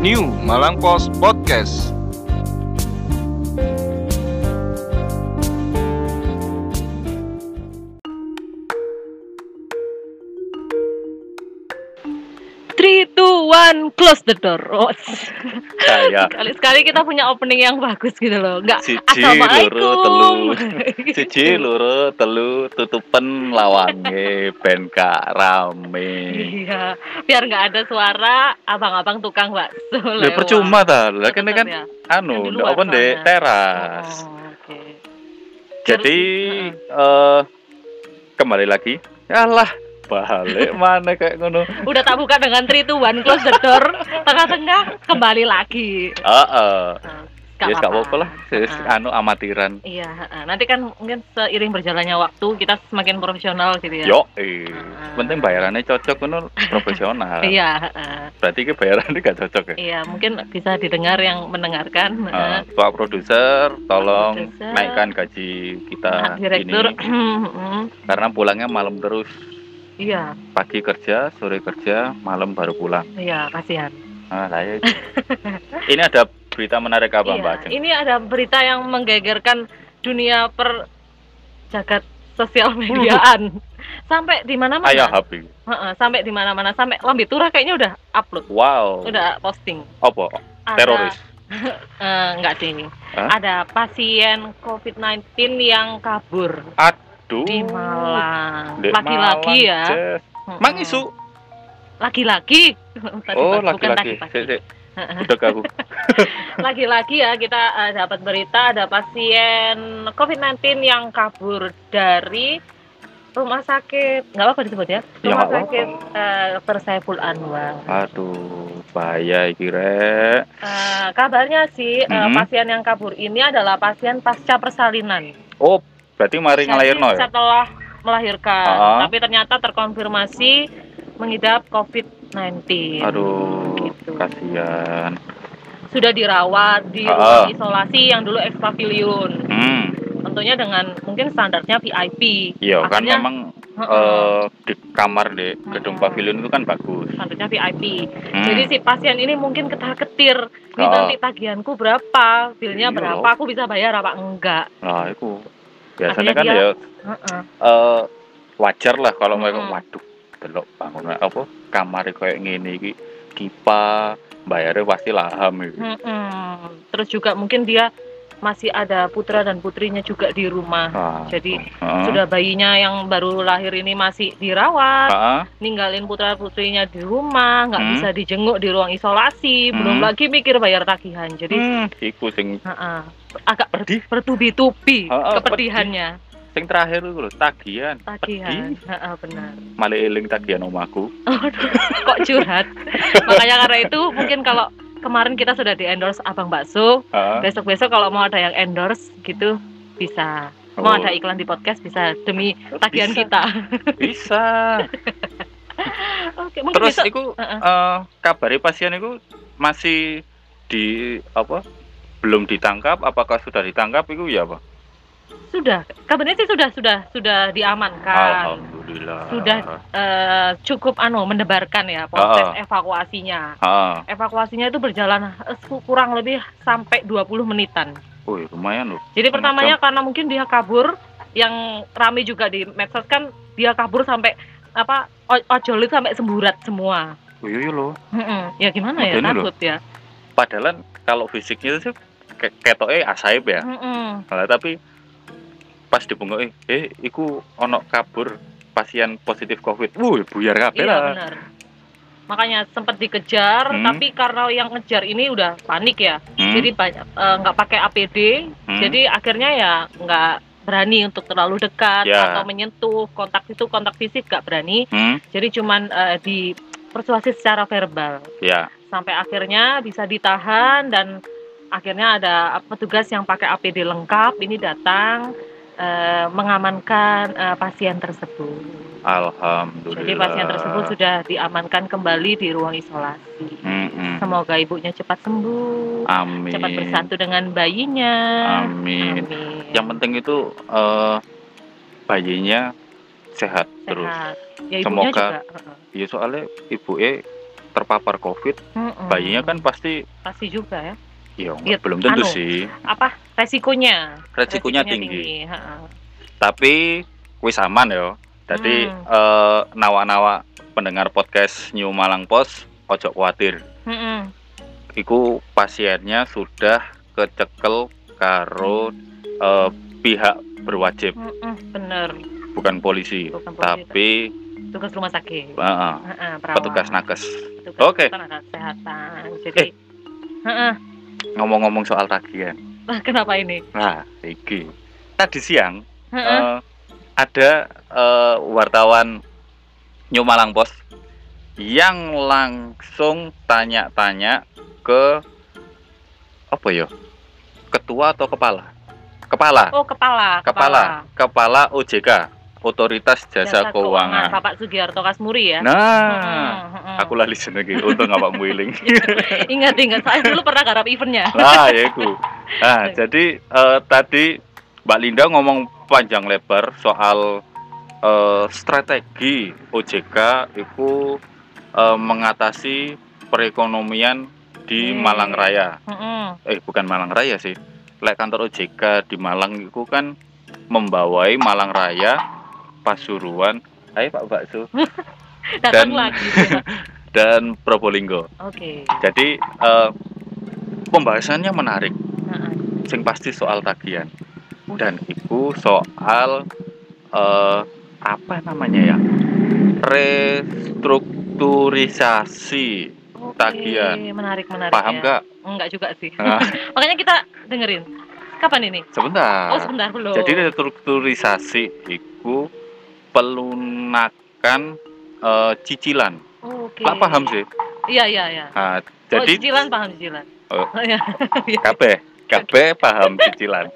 New Malang Post Podcast. Close the door. Oh, Saya Sekali-sekali kita punya opening yang bagus gitu loh. Enggak, siji loro telu siji loro telu tutupen lawange ben gak rame. Iya, biar nggak ada suara abang-abang tukang bakso Ya percuma ta, lah kene Bener kan ya? anu di ndak ndek sana. teras. Oh, oke. Jadi eh kembali lagi. Alah, balik mana kayak ngono. Udah tak buka dengan three, two, one, close the door. Tengah-tengah kembali lagi. Heeh. Nah, Ya gak apa-apa lah, Sis, Heeh. anu amatiran. Iya, heeh. nanti kan mungkin seiring berjalannya waktu kita semakin profesional gitu ya. Yo, eh. penting bayarannya cocok ngono profesional. Iya, heeh. Berarti ke bayarannya gak cocok ya? iya mungkin bisa didengar yang mendengarkan. heeh. Uh, Pak produser, tolong produser. naikkan gaji kita Nah, direktur, ini mm, karena pulangnya malam terus. Iya, Pagi kerja, sore kerja, malam baru pulang. iya, kasihan. Nah, ini ada berita menarik apa Iya, Mbak Ajeng? ini ada berita yang menggegerkan dunia per jagat sosial mediaan. Sampai di mana-mana. Ayah. Heeh, sampai di mana-mana, sampai Lambi Tura kayaknya udah upload, Wow. udah posting. Apa? Ada- Teroris. Eh, enggak sih ini. Hah? Ada pasien COVID-19 yang kabur Aduh. di Malang. Malang, ya. Mang isu. Laki-laki. Tadi Oh, sik. Udah aku. Lagi-lagi ya kita eh, dapat berita ada pasien COVID-19 yang kabur dari rumah sakit nggak apa-apa disebut ya Ya, rumah nggak sakit eh, Dr. Saiful Anwar. Aduh, bahaya iki rek. Eh, kabarnya sih eh, Mhm. pasien yang kabur ini adalah pasien pasca persalinan. Oh, berarti mari ngelahirno ya? setelah melahirkan, Ah. tapi ternyata terkonfirmasi mengidap COVID-19. Aduh, Gitu. kasihan. Sudah dirawat di Ah. ruang isolasi yang dulu ekspavilion. Hmm, tentunya dengan mungkin standarnya VIP. iya kan memang heeh, eh di kamar di gedung Mm-mm. pavilion itu kan bagus. standarnya VIP. Hmm. Jadi si pasien ini mungkin ketar-ketir, ini nanti tagihanku berapa, bilnya Iya berapa, aku bisa bayar apa enggak. Nah, itu biasanya Akhirnya kan dia- ya Heeh. eh, wajar lah kalau mereka Mm-mm. waduh delok bangunan apa kamar kayak ngene iki kipa bayarnya pasti laham iki. Mm-mm. Terus juga mungkin dia masih ada putra dan putrinya juga di rumah. Ah, Jadi heeh. sudah bayinya yang baru lahir ini masih dirawat, Ah, ninggalin putra putrinya di rumah, nggak Hmm. bisa dijenguk di ruang isolasi, belum Hmm. lagi mikir bayar tagihan. Jadi hmm, iku sing Heeh. agak pedih bertubi-tubi Heeh, kepedihannya sing terakhir itu lho tagihan tagihan Pedih. Heeh, benar malah eling tagihan omahku Aduh, kok curhat makanya karena itu mungkin kalau kemarin kita sudah di endorse abang bakso. Heeh. besok besok kalau mau ada yang endorse gitu bisa. Mau Oh. ada iklan di podcast bisa demi tagihan Bisa. kita. Bisa. Oke mungkin terus besok iku Heeh. eh kabari pasien itu masih di apa belum ditangkap? Apakah sudah ditangkap itu ya apa? Sudah. Kabarnya sih sudah sudah sudah diamankan alhamdulillah Sudah. Eh, cukup anu mendebarkan ya proses Heeh. evakuasinya Heeh. evakuasinya itu berjalan eh, kurang lebih sampai 20 menitan. Wih, lumayan loh Jadi pertamanya karena mungkin dia kabur, yang rame juga di medsos kan dia kabur sampai apa ojol itu sampai semburat semua. Wih, iya loh Mm-mm. Ya gimana ya loh. takut ya. padahal kalau fisiknya itu ke- asaib ya Mm-mm. Nah, tapi pas dibungkuk eh iku ono kabur pasien positif covid wuh buyar kabeh Iya lah benar. Makanya sempat dikejar, Hmm. tapi karena yang ngejar ini udah panik ya, Hmm, jadi banyak eh, nggak pakai APD, hmm. jadi akhirnya ya nggak berani untuk terlalu dekat Ya. atau menyentuh kontak itu kontak fisik nggak berani. Hmm, Jadi cuman eh, di persuasi secara verbal ya sampai akhirnya bisa ditahan dan akhirnya ada petugas yang pakai APD lengkap ini datang eh, mengamankan eh, pasien tersebut. alhamdulillah Jadi pasien tersebut sudah diamankan kembali di ruang isolasi. Hmm, hmm. Semoga ibunya cepat sembuh, amin cepat bersatu dengan bayinya. amin Amin. yang penting itu eh, bayinya sehat, terus Sehat. Ya ibunya Semoga- juga. ya soalnya ibu eh terpapar covid Mm-mm. bayinya kan pasti pasti juga ya. iya Iya, belum tentu anu. sih Apa resikonya? resikonya tinggi Ha-ha. tapi wis aman ya jadi Hmm. eh, nawa-nawa pendengar podcast New Malang Post ojo khawatir Mm-mm. iku pasiennya sudah kecekel karo eh, pihak berwajib Mm-mm, Bener. bukan polisi Bukan polisi, tapi Tugas rumah sakit. eh, eh, Ha-ha, perawat. petugas nakes Oke. tenaga kesehatan. Jadi, Ha-ha. ngomong-ngomong soal tagihan kenapa ini? nah iki tadi siang eh, ada eh, wartawan New Malang Post yang langsung tanya-tanya ke apa ya ketua atau kepala kepala oh, kepala. kepala kepala OJK Otoritas Jasa, Keuangan. Bapak Sugiharto Kasmuri ya. Nah, Mm-mm, mm-mm. aku lali seneng iki untung awak muiling. ingat ingat saya dulu pernah garap eventnya. Lah ya iku. Nah, jadi eh, tadi Mbak Linda ngomong panjang lebar soal eh, strategi OJK itu eh, mengatasi perekonomian di Hmm. Malang Raya. Mm-mm. Eh, bukan Malang Raya sih. Lek kantor OJK di Malang itu kan membawai Malang Raya, Pasuruan, Hai Pak Bakso Dan- lagi. ya. dan Probolinggo. Oke. Jadi eh, pembahasannya menarik. Sing pasti soal tagihan. Dan itu soal eh, apa namanya ya? Restrukturisasi. Oke, Tagihan. Menarik menarik. Paham ya. nggak? Enggak juga sih. Nah, Makanya kita dengerin. Kapan ini? sebentar. Oh sebentar belum. Jadi restrukturisasi itu pelunakan eh, cicilan. Oke. Pak paham sih. Iya iya iya. Nah, oh, jadi cicilan paham cicilan. Oh. ya. kabeh kabeh paham cicilan.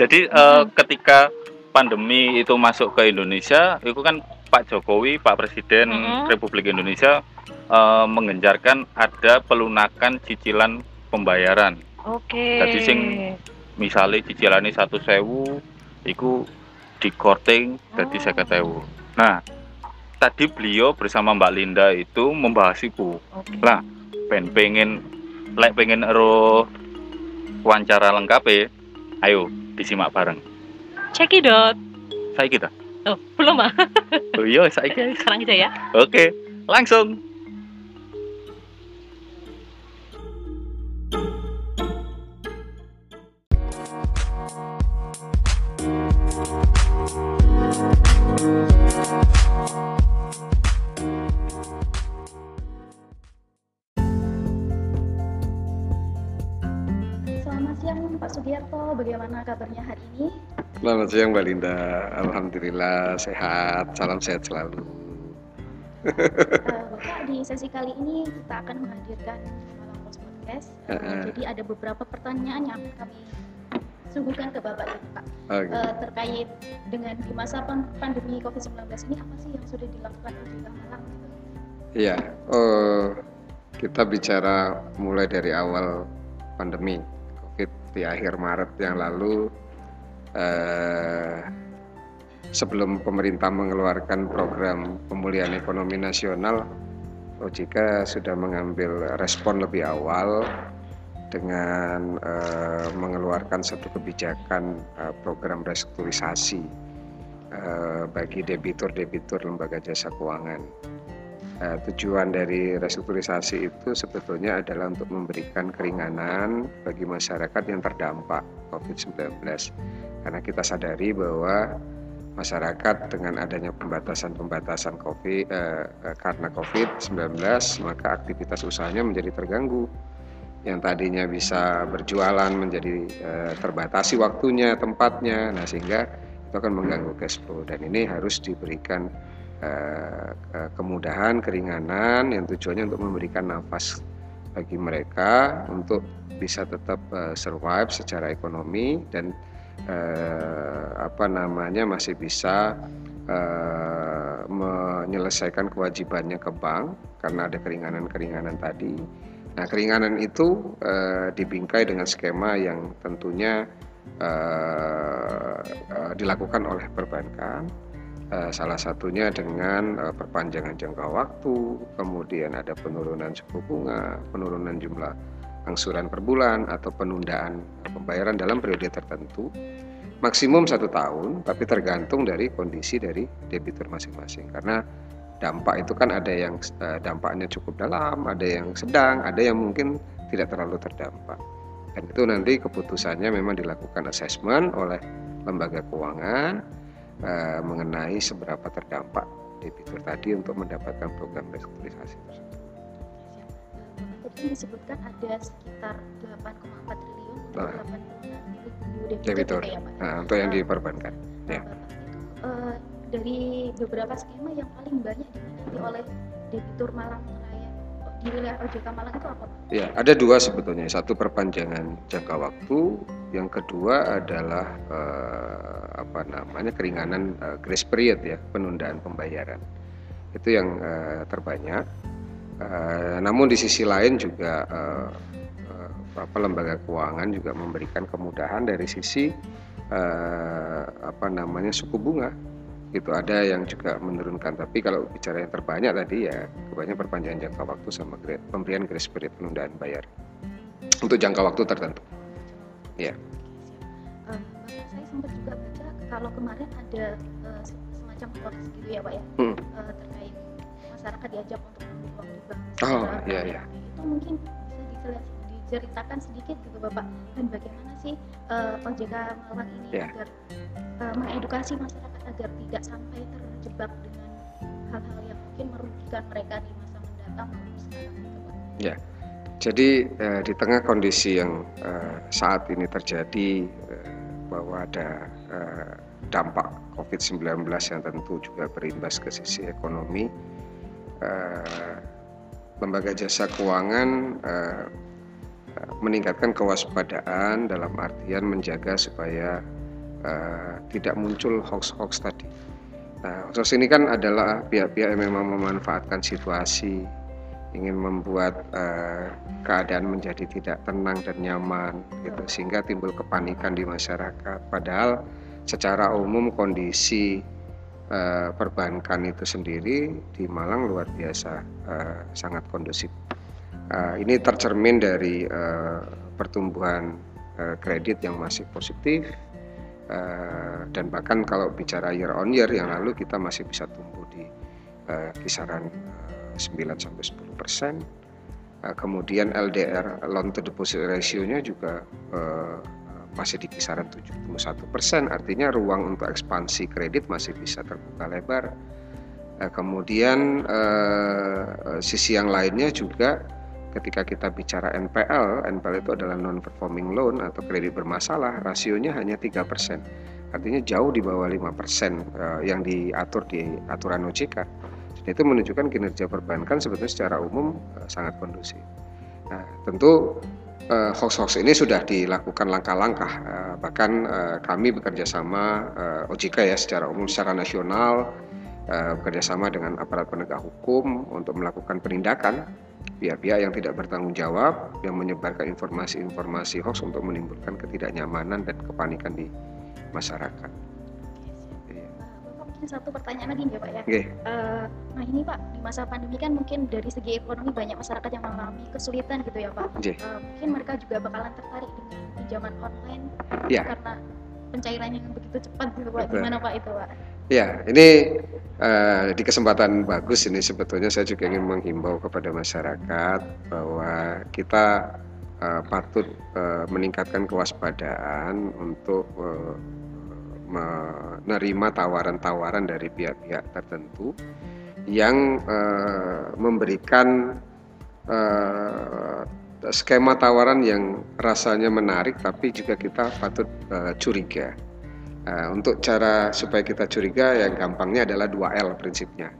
Jadi eh, ketika pandemi itu masuk ke Indonesia, itu kan Pak Jokowi, Pak Presiden Mhm. Republik Indonesia eh, menggencarkan ada pelunakan cicilan pembayaran. Oke. Jadi sing Misalnya cicilannya satu sewu, itu di korting jadi Oh. seket sewu. Nah, tadi beliau bersama Mbak Linda itu membahas itu. Oke. Lah, ben pengen lek pengen ero wawancara lengkap ya, ayo disimak bareng. Cekidot. Saya kita. Oh, belum ah. Oh iya, saya Sekarang aja ya. Oke, langsung. Bagaimana kabarnya hari ini? Selamat siang Mbak Linda, Alhamdulillah sehat, salam sehat selalu. Eh, Bapak di sesi kali ini kita akan menghadirkan Malang Post Podcast. Eh, Heeh. Jadi ada beberapa pertanyaan yang kami suguhkan ke Bapak ini Pak Oke. Eh, terkait dengan di masa pan- pandemi COVID-19 ini apa sih yang sudah dilakukan di Malang? gitu? Iya, oh, kita bicara mulai dari awal pandemi di akhir Maret yang lalu. Eh, sebelum pemerintah mengeluarkan program pemulihan ekonomi nasional, OJK sudah mengambil respon lebih awal dengan eh, mengeluarkan satu kebijakan eh, program restrukturisasi eh, bagi debitur-debitur lembaga jasa keuangan. Eh, tujuan dari restrukturisasi itu sebetulnya adalah untuk memberikan keringanan bagi masyarakat yang terdampak COVID-19. Karena kita sadari bahwa masyarakat dengan adanya pembatasan-pembatasan COVID eh, eh, karena COVID-19 maka aktivitas usahanya menjadi terganggu. Yang tadinya bisa berjualan menjadi eh, terbatasi waktunya, tempatnya. Nah, sehingga itu akan mengganggu cash flow dan ini harus diberikan kemudahan, keringanan yang tujuannya untuk memberikan nafas bagi mereka untuk bisa tetap eh, survive secara ekonomi dan eh, apa namanya masih bisa eh, menyelesaikan kewajibannya ke bank karena ada keringanan-keringanan tadi. Nah, keringanan itu eh, dibingkai dengan skema yang tentunya eh, eh, dilakukan oleh perbankan Eh, salah satunya dengan eh, perpanjangan jangka waktu, kemudian ada penurunan suku bunga, penurunan jumlah angsuran per bulan atau penundaan pembayaran dalam periode tertentu maksimum satu tahun, tapi tergantung dari kondisi dari debitur masing-masing. Karena dampak itu kan ada yang eh, dampaknya cukup dalam, ada yang sedang, ada yang mungkin tidak terlalu terdampak. Dan itu nanti keputusannya memang dilakukan assessment oleh lembaga keuangan eh, mengenai seberapa terdampak debitur tadi untuk mendapatkan program restrukturisasi tersebut. Tadi disebutkan ada sekitar 8,4 triliun untuk Nah. 86 ribu Debitur. gitu ya Pak. Nah, untuk yang diperbankan. ya. Itu eh, dari beberapa skema yang paling banyak diminati oleh debitur Malang di wilayah OJK Malang itu apa? Ya, ada dua sebetulnya. Satu perpanjangan jangka waktu, yang kedua adalah eh, apa namanya keringanan eh, grace period ya, penundaan pembayaran. Itu yang eh, terbanyak. Eh, namun di sisi lain juga eh, eh, apa lembaga keuangan juga memberikan kemudahan dari sisi eh, apa namanya suku bunga itu ada yang juga menurunkan tapi kalau bicara yang terbanyak tadi ya kebanyakan perpanjangan jangka waktu sama pemberian grace period penundaan bayar untuk jangka waktu tertentu Ya. Bapak saya sempat juga baca kalau kemarin ada se- semacam hoax gitu ya Pak ya Hmm. eh, terkait masyarakat diajak untuk uang di bank. Oh, iya, iya. Itu mungkin bisa diceritakan sedikit gitu Bapak dan bagaimana sih eh, OJK Malang ini Iya. agar eh, mengedukasi masyarakat agar tidak sampai terjebak dengan hal-hal yang mungkin merugikan mereka di masa mendatang maupun sekarang gitu Pak. jadi eh, di tengah kondisi yang eh, saat ini terjadi eh, bahwa ada eh, dampak COVID-19 yang tentu juga berimbas ke sisi ekonomi eh, lembaga jasa keuangan eh, eh, meningkatkan kewaspadaan dalam artian menjaga supaya eh, tidak muncul hoax-hoax tadi. Nah, hoax ini kan adalah pihak-pihak yang memang memanfaatkan situasi, ingin membuat eh, keadaan menjadi tidak tenang dan nyaman, gitu, sehingga timbul kepanikan di masyarakat. Padahal secara umum kondisi eh, perbankan itu sendiri di Malang luar biasa eh, sangat kondusif. Eh, ini tercermin dari eh, pertumbuhan eh, kredit yang masih positif eh, dan bahkan kalau bicara year on year yang lalu kita masih bisa tumbuh di eh, kisaran eh, 9 sampai 10 persen. Eh, kemudian LDR loan to deposit ratio-nya juga eh, masih di kisaran 71 persen, artinya ruang untuk ekspansi kredit masih bisa terbuka lebar. Eh, kemudian eh, sisi yang lainnya juga ketika kita bicara NPL, NPL itu adalah non performing loan atau kredit bermasalah, rasionya hanya 3%. Artinya jauh di bawah 5% eh, yang diatur di aturan OJK. Dan itu menunjukkan kinerja perbankan sebetulnya secara umum eh, sangat kondusif. Nah, tentu eh, hoax-hoax ini sudah dilakukan langkah-langkah. Eh, bahkan eh, kami bekerja sama OJK ya secara umum secara nasional bekerja sama dengan aparat penegak hukum untuk melakukan penindakan pihak-pihak yang tidak bertanggung jawab yang menyebarkan informasi-informasi hoax untuk menimbulkan ketidaknyamanan dan kepanikan di masyarakat. Iya. Eh, Bapak mungkin satu pertanyaan lagi nih Pak ya. Oke, Eh, nah ini Pak di masa pandemi kan mungkin dari segi ekonomi banyak masyarakat yang mengalami kesulitan gitu ya Pak. Oke. Eh, mungkin mereka juga bakalan tertarik dengan pinjaman online Iya. karena pencairan yang begitu cepat gitu Pak. Betul. Gimana Pak itu Pak? Ya, ini eh, di kesempatan bagus ini sebetulnya saya juga ingin menghimbau kepada masyarakat bahwa kita eh, patut eh, meningkatkan kewaspadaan untuk eh, menerima tawaran-tawaran dari pihak-pihak tertentu yang eh, memberikan eh, skema tawaran yang rasanya menarik tapi juga kita patut eh, curiga. Nah, untuk cara supaya kita curiga yang gampangnya adalah 2L prinsipnya.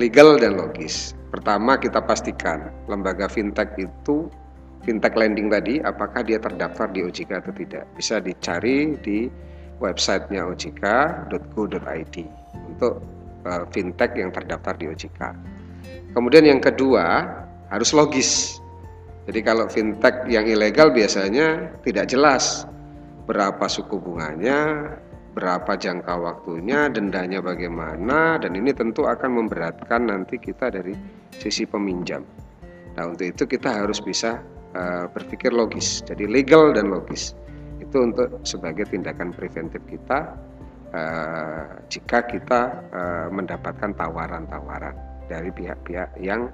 Legal dan logis. Pertama kita pastikan lembaga fintech itu fintech lending tadi apakah dia terdaftar di OJK atau tidak. Bisa dicari di websitenya ojk.go.id untuk eh, fintech yang terdaftar di OJK. Kemudian yang kedua harus logis. Jadi kalau fintech yang ilegal biasanya tidak jelas berapa suku bunganya, berapa jangka waktunya, dendanya bagaimana, dan ini tentu akan memberatkan nanti kita dari sisi peminjam. Nah, untuk itu kita harus bisa uh, berpikir logis, jadi legal dan logis. Itu untuk sebagai tindakan preventif kita uh, jika kita uh, mendapatkan tawaran-tawaran dari pihak-pihak yang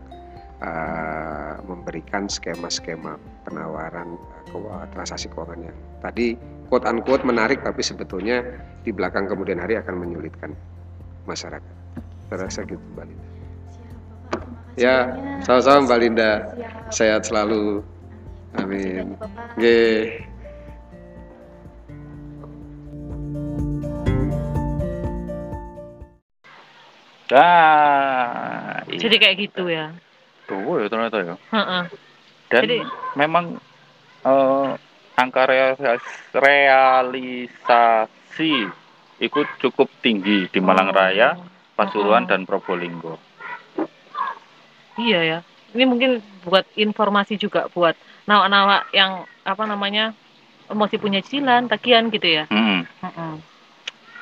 memberikan skema-skema penawaran uh, transaksi keuangan yang tadi quote unquote menarik tapi sebetulnya di belakang kemudian hari akan menyulitkan masyarakat. Terasa gitu Mbak Linda. Ya, sama-sama Mbak Linda. Sehat selalu. Amin. Oke. Nah, Jadi kayak gitu ya. Tuh ya ternyata ya. Heeh. Dan Jadi- memang eh, angka realisasi, itu cukup tinggi di Malang Oh. Raya, Pasuruan Oh. dan Probolinggo. Iya ya. Ini mungkin buat informasi juga buat nawak-nawak yang apa namanya masih punya cicilan, tagihan gitu ya. Hmm. Heeh.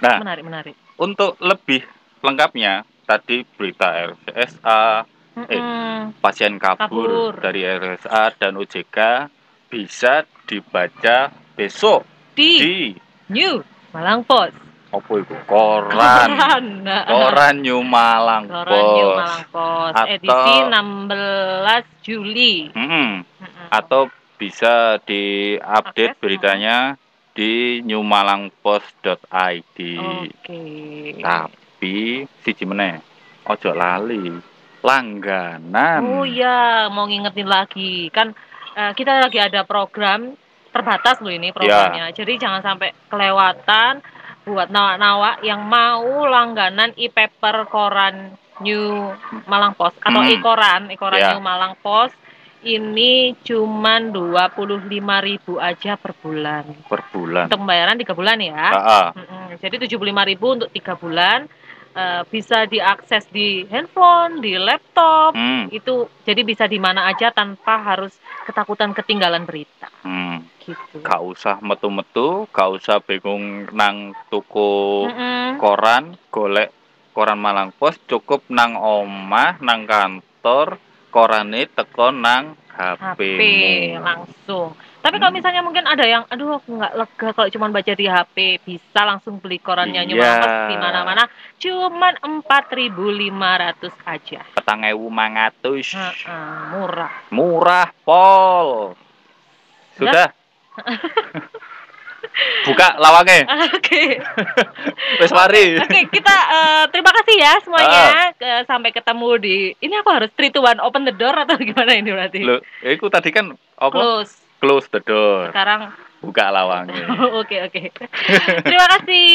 Nah, Menarik, menarik. untuk lebih lengkapnya tadi berita RSA, Heeh. pasien kabur, Kabur. dari RSA dan OJK bisa dibaca besok Di, di New Malang Post. apa itu koran Nah, koran New Malang Koran New Post Malang Post Atau- edisi 16 Juli. Mm-mm. Heeh. atau bisa diupdate beritanya di newmalangpost.id Oke. tapi siji meneh ojo lali langganan Oh iya, mau ngingetin lagi. Kan eh, kita lagi ada program terbatas loh ini programnya. Ya. Jadi jangan sampai kelewatan buat nawak-nawak yang mau langganan e-paper koran New Malang Post atau Hmm. e-koran, e-koran Ya. New Malang Post ini cuman 25.000 aja per bulan. per bulan Untuk pembayaran tiga bulan ya. Ah, ah. Mm-mm. Jadi 75.000 untuk tiga bulan Eh, bisa diakses di handphone, di laptop, Hmm, itu jadi bisa di mana aja tanpa harus ketakutan ketinggalan berita hmm. gitu. gak usah metu-metu gak usah bingung nang tuku Mm-mm. koran golek koran Malang Post cukup nang omah nang kantor korane teko nang HP HP-mu. langsung. Tapi kalau Hmm. misalnya mungkin ada yang aduh aku nggak lega kalau cuma baca di HP, bisa langsung beli korannya. New di mana-mana cuman 4.500 aja. petang ewu mangatus Heeh, murah. murah pol sudah buka lawangnya Oke. wis mari Oke, kita eh, terima kasih ya semuanya. Ke- sampai ketemu di ini aku harus three to one open the door atau gimana ini berarti? Loh, itu tadi kan apa Close. close the door Sekarang buka lawangnya oke oke. Terima kasih.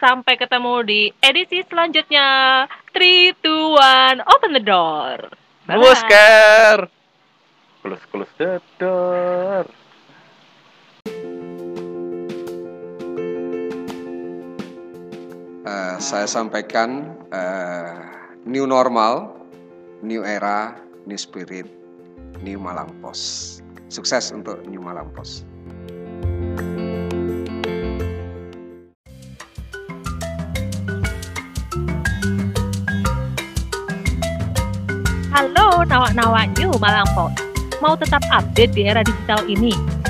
Sampai ketemu di edisi selanjutnya. Three to one open the door. Bye-bye. Busker close close the door Eh, saya sampaikan eh, new normal, new era, new spirit, new Malang Pos. Sukses untuk New Malang Pos. Halo nawak-nawak New Malang Post. Mau tetap update di era digital ini?